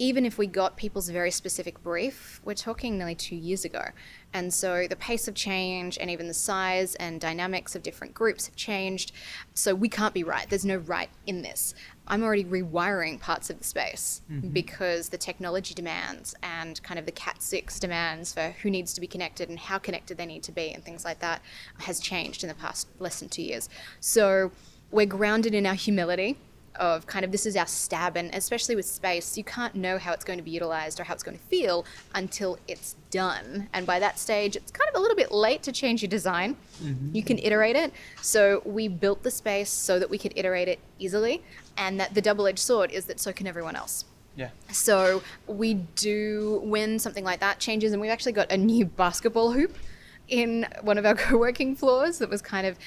even if we got people's very specific brief, we're talking nearly two years ago. And so the pace of change and even the size and dynamics of different groups have changed. So we can't be right. There's no right in this. I'm already rewiring parts of the space mm-hmm. because the technology demands and kind of the Cat 6 demands for who needs to be connected and how connected they need to be and things like that has changed in the past less than two years. So we're grounded in our humility of kind of this is our stab and especially with space you can't know how it's going to be utilized or how it's going to feel until it's done. And by that stage it's kind of a little bit late to change your design. Mm-hmm. You can iterate it. So we built the space so that we could iterate it easily and that the double-edged sword is that so can everyone else. Yeah. so we do when something like that changes, and we've actually got a new basketball hoop in one of our co-working floors that was kind of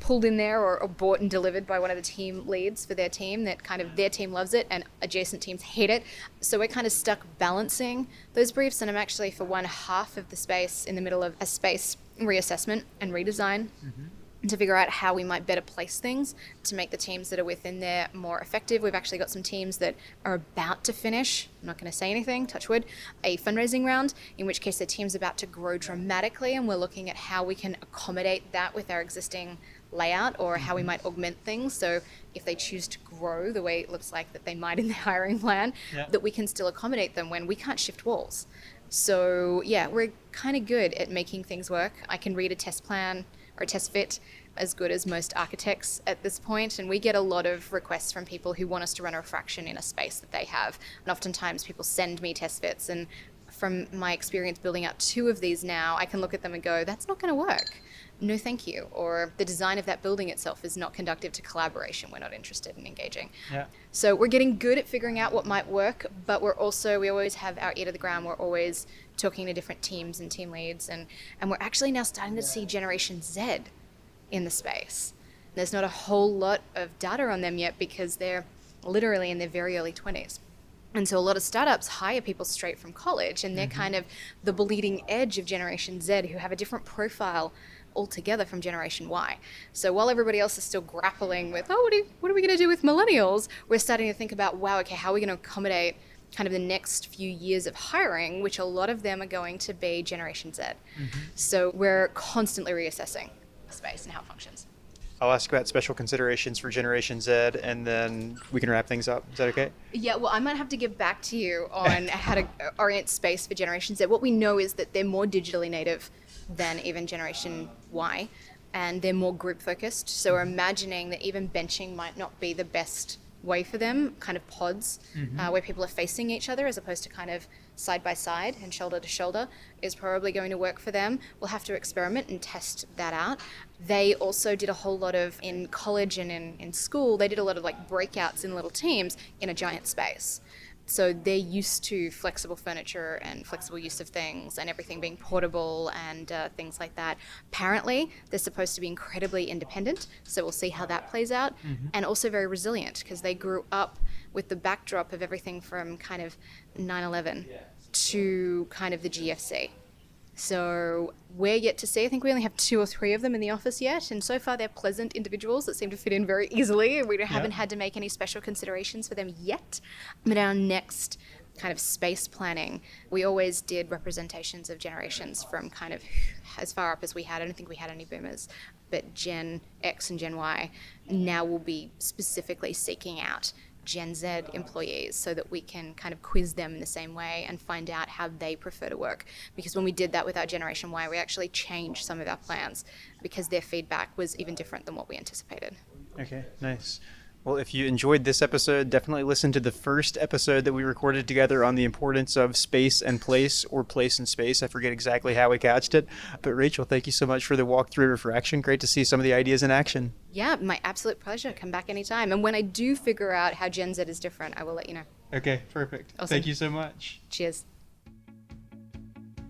pulled in there or, or bought and delivered by one of the team leads for their team that kind of their team loves it and adjacent teams hate it so we're kind of stuck balancing those briefs and i'm actually for one half of the space in the middle of a space reassessment and redesign mm-hmm. to figure out how we might better place things to make the teams that are within there more effective. We've actually got some teams that are about to finish, I'm not going to say anything, touch wood, a fundraising round, in which case the team's about to grow dramatically, and we're looking at how we can accommodate that with our existing layout or how we mm-hmm. might augment things. So if they choose to grow the way it looks like that they might in the hiring plan, Yeah. that we can still accommodate them when we can't shift walls. So yeah, we're kind of good at making things work. I can read a test plan or a test fit as good as most architects at this point, and we get a lot of requests from people who want us to run a refraction in a space that they have. And oftentimes people send me test fits, and from my experience building out two of these now, I can look at them and go, "That's not going to work." No, thank you. Or the design of that building itself is not conducive to collaboration. We're not interested in engaging. Yeah. So we're getting good at figuring out what might work, but we're also we always have our ear to the ground. We're always talking to different teams and team leads, and and we're actually now starting to see Generation Z in the space. There's not a whole lot of data on them yet because they're literally in their very early 20s. And so a lot of startups hire people straight from college, and they're mm-hmm. kind of the bleeding edge of Generation Z who have a different profile altogether from Generation Y. So while everybody else is still grappling with, oh, what, do you, what are we going to do with millennials? We're starting to think about, wow, okay, how are we going to accommodate kind of the next few years of hiring, which a lot of them are going to be Generation Z. Mm-hmm. So we're constantly reassessing space and how it functions. I'll ask about special considerations for Generation Z, and then we can wrap things up. Is that okay? Yeah, well, I might have to give back to you on how to orient space for Generation Z. What we know is that they're more digitally native than even Generation Y, and they're more group focused. So we're imagining that even benching might not be the best way for them, kind of pods uh, where people are facing each other as opposed to kind of side by side and shoulder to shoulder is probably going to work for them. We'll have to experiment and test that out. They also did a whole lot of, in college and in, in school, they did a lot of like breakouts in little teams in a giant space. So they're used to flexible furniture and flexible use of things and everything being portable and uh, things like that. Apparently, they're supposed to be incredibly independent, so we'll see how that plays out. And also very resilient because they grew up with the backdrop of everything from kind of 9 11 to kind of the GFC. So we're yet to see. I think we only have two or three of them in the office yet, and so far they're pleasant individuals that seem to fit in very easily. and We haven't had to make any special considerations for them yet. But our next kind of space planning, we always did representations of generations from kind of as far up as we had. I don't think we had any boomers, but Gen X and Gen Y. Now we'll be specifically seeking out Gen Z employees so that we can kind of quiz them in the same way and find out how they prefer to work. Because when we did that with our Generation Y, we actually changed some of our plans because their feedback was even different than what we anticipated. Okay, nice. Well, if you enjoyed this episode, definitely listen to the first episode that we recorded together on the importance of space and place, or place and space. I forget exactly how we couched it. But Rachael, thank you so much for the walkthrough refraction. Great to see some of the ideas in action. Yeah, my absolute pleasure. Come back anytime. And when I do figure out how Gen Z is different, I will let you know. Okay, perfect. Awesome. Thank you so much. Cheers.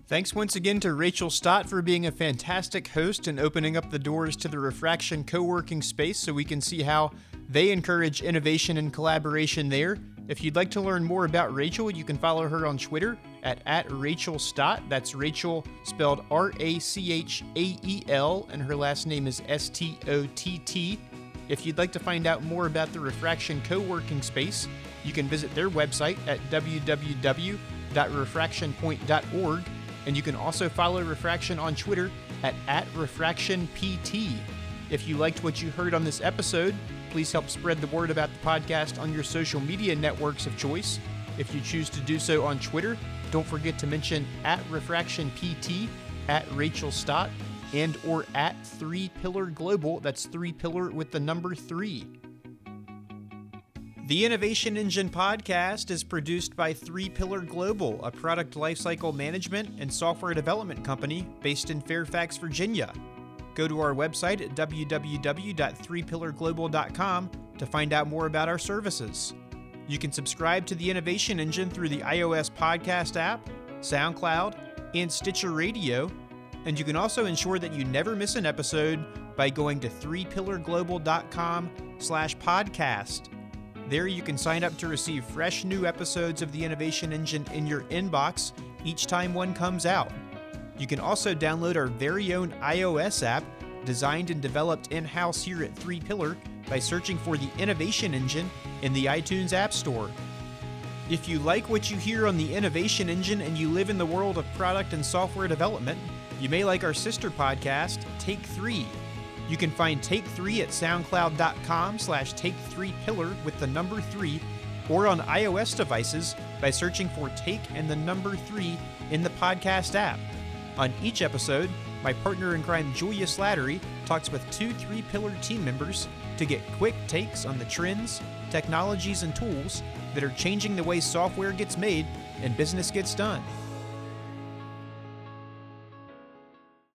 Thanks once again to Rachael Stott for being a fantastic host and opening up the doors to the Refraction co working space so we can see how they encourage innovation and collaboration there. If you'd like to learn more about Rachael, you can follow her on Twitter at, at Rachael Stott. That's Rachael spelled R A C H A E L, and her last name is S T O T T. If you'd like to find out more about the Refraction co working space, you can visit their website at www.refractionpoint.org and you can also follow Refraction on Twitter at, at RefractionPT. If you liked what you heard on this episode, please help spread the word about the podcast on your social media networks of choice. If you choose to do so on Twitter, don't forget to mention at RefractionPT, at Rachael Stott, and or at Three Pillar Global. That's three pillar with the number three. The Innovation Engine podcast is produced by 3Pillar Global, a product lifecycle management and software development company based in Fairfax, Virginia. Go to our website at www.threepillarglobal.com to find out more about our services. You can subscribe to the Innovation Engine through the iOS podcast app, SoundCloud, and Stitcher Radio, and you can also ensure that you never miss an episode by going to threepillarglobal.com slash podcast. There you can sign up to receive fresh new episodes of the Innovation Engine in your inbox each time one comes out. You can also download our very own iOS app, designed and developed in house here at 3Pillar, by searching for the Innovation Engine in the iTunes App Store. If you like what you hear on the Innovation Engine and you live in the world of product and software development, you may like our sister podcast, Take Three you can find Take 3 at soundcloud.com slash take 3 pillar with the number 3 or on iOS devices by searching for Take and the number 3 in the podcast app. On each episode, my partner in crime Julia Slattery talks with two 3Pillar team members to get quick takes on the trends, technologies, and tools that are changing the way software gets made and business gets done.